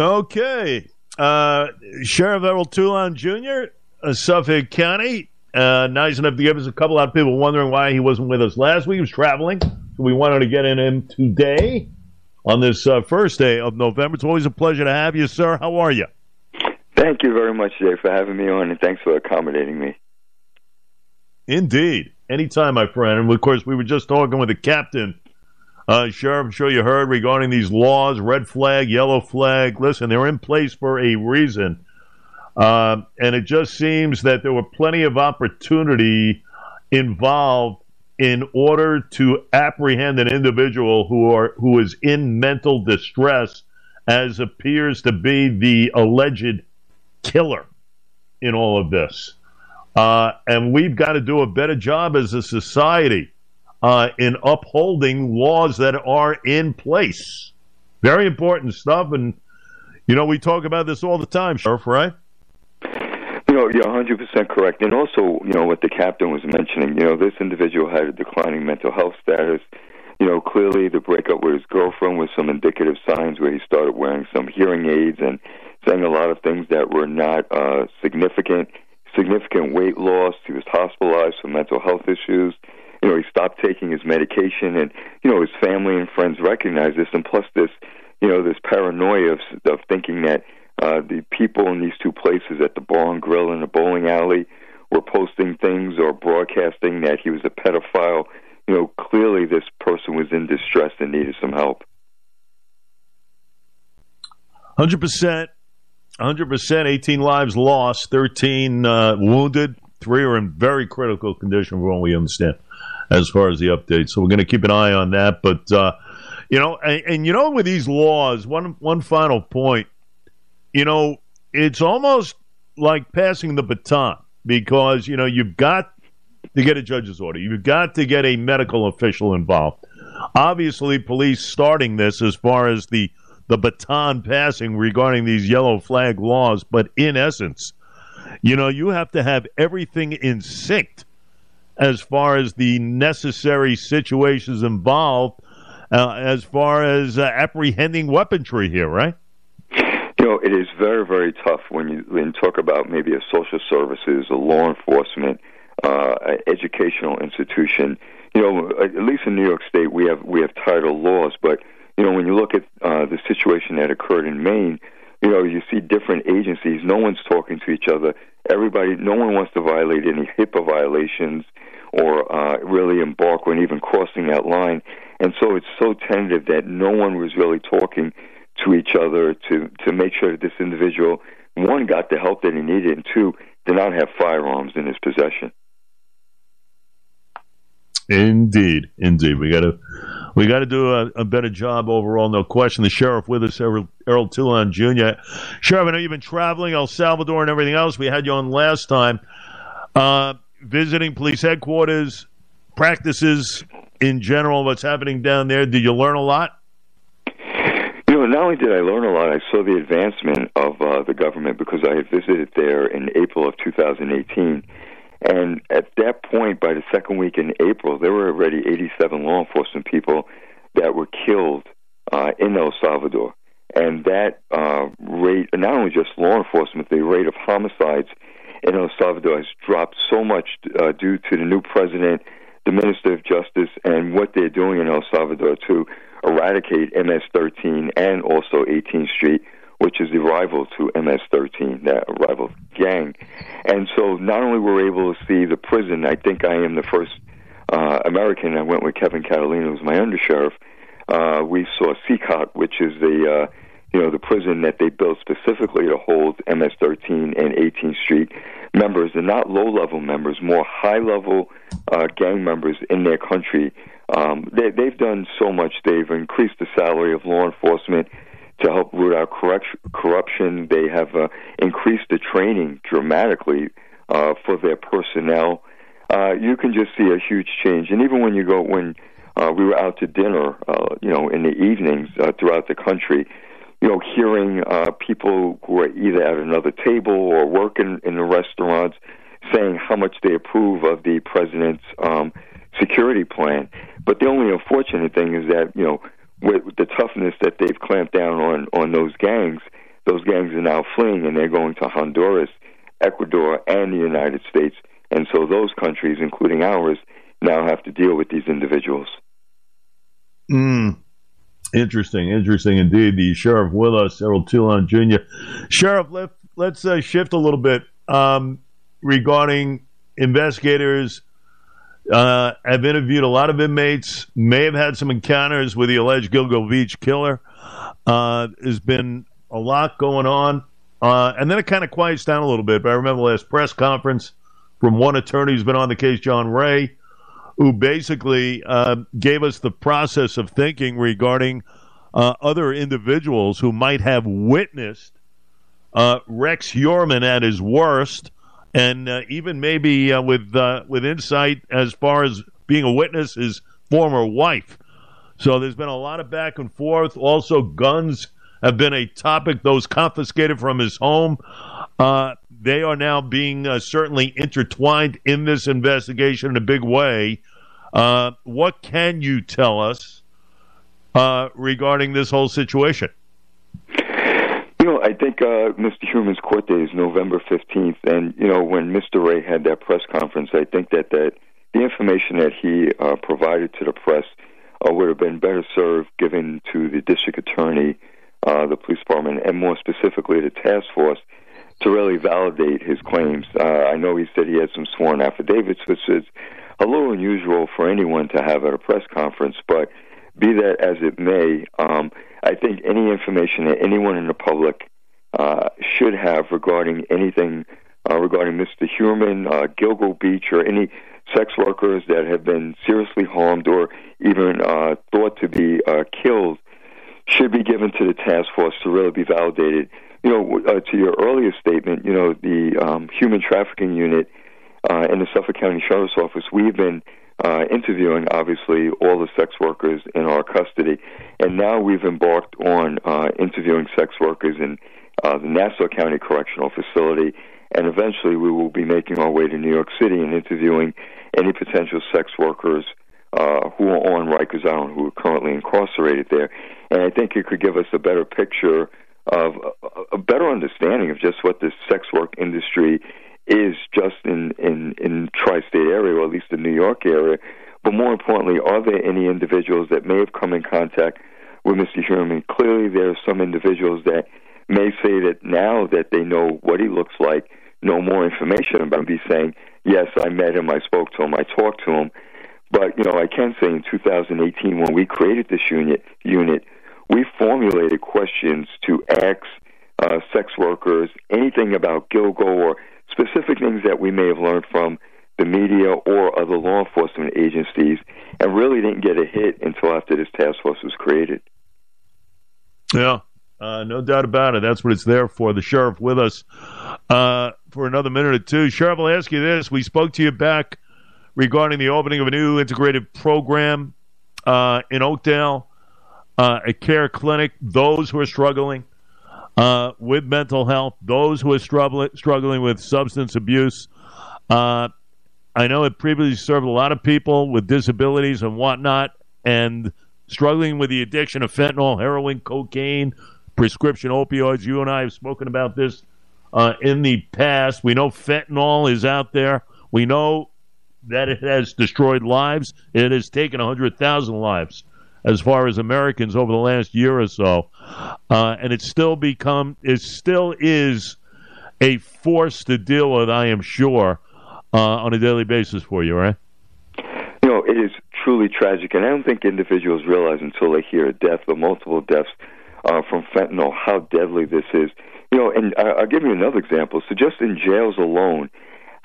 Okay. Uh, Sheriff Errol Toulon Jr., uh, Suffolk County, uh, nice enough to give us a couple of people wondering why he wasn't with us last week. He was traveling. So we wanted to get in him today on this uh, first day of November. It's always a pleasure to have you, sir. How are you? Thank you very much, Jay, for having me on, and thanks for accommodating me. Indeed. Anytime, my friend. And of course, we were just talking with the captain uh, Sheriff, I'm sure you heard regarding these laws red flag, yellow flag. Listen, they're in place for a reason. Uh, and it just seems that there were plenty of opportunity involved in order to apprehend an individual who are who is in mental distress, as appears to be the alleged killer in all of this. Uh, and we've got to do a better job as a society uh, in upholding laws that are in place. Very important stuff, and you know we talk about this all the time, Sheriff. Right? You know, you're 100 percent correct, and also, you know, what the captain was mentioning. You know, this individual had a declining mental health status. You know, clearly the breakup with his girlfriend was some indicative signs where he started wearing some hearing aids and saying a lot of things that were not uh, significant. Significant weight loss. He was hospitalized for mental health issues you know, he stopped taking his medication, and you know, his family and friends recognize this, and plus this, you know, this paranoia of of thinking that uh, the people in these two places at the bar and grill and the bowling alley were posting things or broadcasting that he was a pedophile. You know, clearly this person was in distress and needed some help. Hundred percent, hundred percent. Eighteen lives lost, thirteen uh, wounded, three are in very critical condition, from what we understand as far as the updates. So we're going to keep an eye on that. But uh, you know, and, and, you know, with these laws, one one final point, you know, it's almost like passing the baton because you know you've got to get a judge's order, you've got to get a medical official involved. Obviously, police starting this as far as the the baton passing regarding these yellow flag laws, but in essence, you know, you have to have everything in sync as far as the necessary situations involved uh, as far as uh, apprehending weaponry here, right? You know, it is very, very tough when you, when you talk about maybe a social services, a law enforcement, uh, educational institution. You know, at least in New York State, we have we have title laws, but you know, when you look at uh, the situation that occurred in Maine, you know, you see different agencies. No one's talking to each other. Everybody, no one wants to violate any HIPAA violations or uh, really embark on even crossing that line. And so it's so tentative that no one was really talking to each other to to make sure that this individual one got the help that he needed, and two did not have firearms in his possession. Indeed, indeed, we got to we got to do a, a, better job overall. No question. The sheriff with us, Errol, Errol Toulon Jr. Sheriff, I know you've been traveling El Salvador and everything else. We had you on last time. Uh, visiting police headquarters, practices in general, what's happening down there? Did you learn a lot? You know, not only did I learn a lot, I saw the advancement of uh, the government because I had visited there in April of 2018. And at that point, by the second week in April, there were already 87 law enforcement people that were killed uh, in El Salvador. And that uh, rate, not only just law enforcement, the rate of homicides in El Salvador has dropped so much uh, due to the new president, the Minister of Justice, and what they're doing in El Salvador to eradicate MS-13 and also 18th Street, which is the rival to MS-13, that rival gang. And so not only were we able to see the prison, I think I am the first uh, American. I went with Kevin Catalina, who's my undersheriff. Uh, we saw CECOT, which is the uh, you know, the prison that they built specifically to hold MS-13 and 18th Street members, and not low-level members, more high-level uh, gang members in their country. Um, they, they've done so much. They've increased the salary of law enforcement to help root out corruption. They have uh, increased the training dramatically uh, for their personnel. Uh, you can just see a huge change. And even when you go, when uh, we were out to dinner, uh, you know, in the evenings uh, throughout the country, you know, hearing uh, people who are either at another table or working in the restaurants saying how much they approve of the president's um, security plan. But the only unfortunate thing is that you know, with the toughness that they've clamped down on on those gangs, those gangs are now fleeing and they're going to Honduras, Ecuador, and the United States. And so those countries, including ours, now have to deal with these individuals. Mm. Interesting, interesting indeed. The sheriff with us, Errol Toulon Jr. Sheriff, let, let's uh, shift a little bit um, regarding investigators. Uh, have interviewed a lot of inmates, may have had some encounters with the alleged Gilgo Beach killer. Uh, there's been a lot going on. Uh, and then it kind of quiets down a little bit. But I remember last press conference from one attorney who's been on the case, John Ray, who basically uh, gave us the process of thinking regarding uh, other individuals who might have witnessed uh, Rex Heuermann at his worst, and uh, even maybe uh, with uh, with insight as far as being a witness, his former wife. So there's been a lot of back and forth. Also, guns have been a topic. Those confiscated from his home. They are now being certainly intertwined in this investigation in a big way. Uh, what can you tell us uh, regarding this whole situation? You know, I think uh, Mr. Heuermann's court date is November 15th. And, you know, when Mr. Ray had that press conference, I think that, that the information that he uh, provided to the press uh, would have been better served given to the district attorney, uh, the police department, and more specifically the task force to really validate his claims. Uh, I know he said he had some sworn affidavits, which is a little unusual for anyone to have at a press conference, but be that as it may, um, I think any information that anyone in the public uh, should have regarding anything uh, regarding Mr. Heuermann, uh, Gilgo Beach, or any sex workers that have been seriously harmed or even uh, thought to be uh, killed should be given to the task force to really be validated. You know, uh, to your earlier statement, you know, the um, human trafficking unit uh, in the Suffolk County Sheriff's Office, we've been uh, interviewing, obviously, all the sex workers in our custody, and now we've embarked on uh, interviewing sex workers in uh, the Nassau County Correctional Facility, and eventually we will be making our way to New York City and interviewing any potential sex workers uh, who are on Rikers Island who are currently incarcerated there. And I think it could give us a better picture of a better understanding of just what the sex work industry is just in in in tri-state area, or at least the New York area. But more importantly, are there any individuals that may have come in contact with Mr. Heuermann? Clearly, there are some individuals that may say that now that they know what he looks like, know more information about him, be saying, "Yes, I met him, I spoke to him, I talked to him." But you know, I can say in 2018, when we created this unit, unit, formulated questions to ask uh, sex workers anything about Gilgo or specific things that we may have learned from the media or other law enforcement agencies, and really didn't get a hit until after this task force was created. Yeah, uh, no doubt about it. That's what it's there for. The sheriff with us uh, for another minute or two. Sheriff, I'll ask you this: We spoke to you back regarding the opening of a new integrated program uh, in Oakdale, uh, a care clinic. Those who are struggling uh, with mental health, those who are struggling, struggling with substance abuse. Uh, I know it previously served a lot of people with disabilities and whatnot, and struggling with the addiction of fentanyl, heroin, cocaine, prescription opioids. You and I have spoken about this uh, in the past. We know fentanyl is out there. We know that it has destroyed lives. It has taken 100,000 lives as far as Americans over the last year or so, uh, and it's still become it still is a force to deal with. I am sure uh, on a daily basis for you, right? Know, it is truly tragic, and I don't think individuals realize until they hear a death or multiple deaths uh, from fentanyl how deadly this is. You know, and I'll give you another example. So, just in jails alone,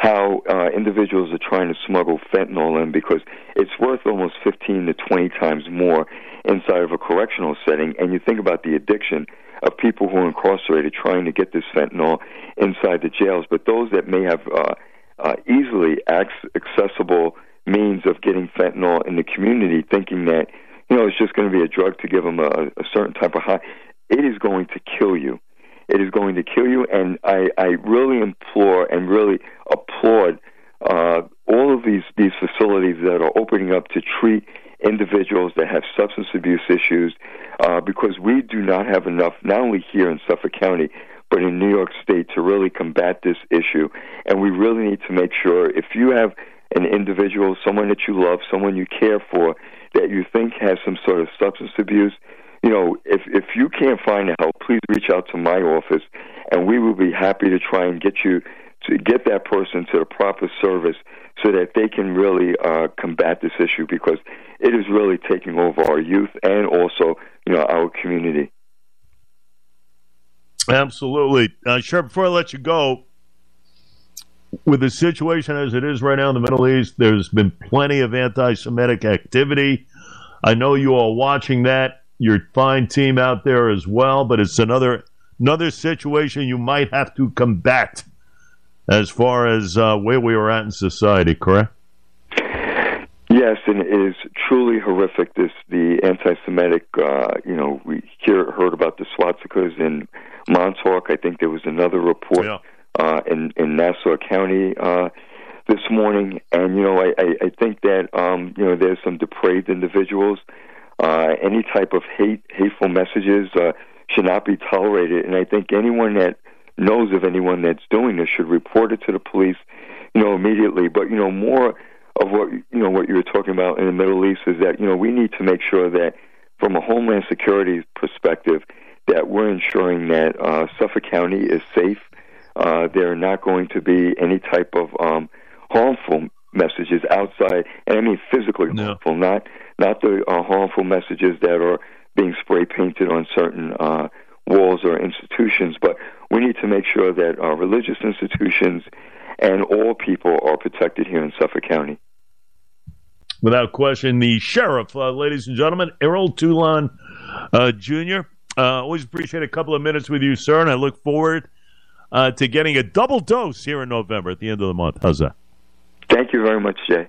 how uh, individuals are trying to smuggle fentanyl in because it's worth almost 15 to 20 times more inside of a correctional setting. And you think about the addiction of people who are incarcerated trying to get this fentanyl inside the jails, but those that may have uh, uh, easily accessible means of getting fentanyl in the community, thinking that you know it's just going to be a drug to give them a, a certain type of high, it is going to kill you. It is going to kill you, and I, I really implore and really applaud uh, all of these these facilities that are opening up to treat individuals that have substance abuse issues uh, because we do not have enough, not only here in Suffolk County, but in New York State to really combat this issue. And we really need to make sure if you have an individual, someone that you love, someone you care for, that you think has some sort of substance abuse, you know, if if you can't find the help, please reach out to my office, and we will be happy to try and get you to get that person to the proper service so that they can really uh, combat this issue because it is really taking over our youth and also you know our community. Absolutely, uh, Sheriff. Before I let you go, with the situation as it is right now in the Middle East, there's been plenty of anti-Semitic activity. I know you are watching that. Your fine team out there as well, but it's another another situation you might have to combat as far as uh, where we are at in society. Correct? Yes, and it is truly horrific. This the anti-Semitic. Uh, you know, we hear heard about the swastikas in Montauk. I think there was another report. Yeah uh, in in Nassau County uh, this morning, and you know I, I, I think that um, you know there's some depraved individuals. Uh, any type of hate, hateful messages uh, should not be tolerated, and I think anyone that knows of anyone that's doing this should report it to the police, you know, immediately. But you know, more of what you know what you were talking about in the Middle East is that you know we need to make sure that, from a homeland security perspective, that we're ensuring that uh, Suffolk County is safe uh, there are not going to be any type of um, harmful messages outside, and I mean physically no. harmful, not not the uh, harmful messages that are being spray painted on certain uh, walls or institutions. But we need to make sure that our religious institutions and all people are protected here in Suffolk County. Without question, the sheriff, uh, ladies and gentlemen, Errol Toulon uh, Jr. Uh, always appreciate a couple of minutes with you, sir, and I look forward uh, to getting a double dose here in November at the end of the month. How's that? Thank you very much, Jay.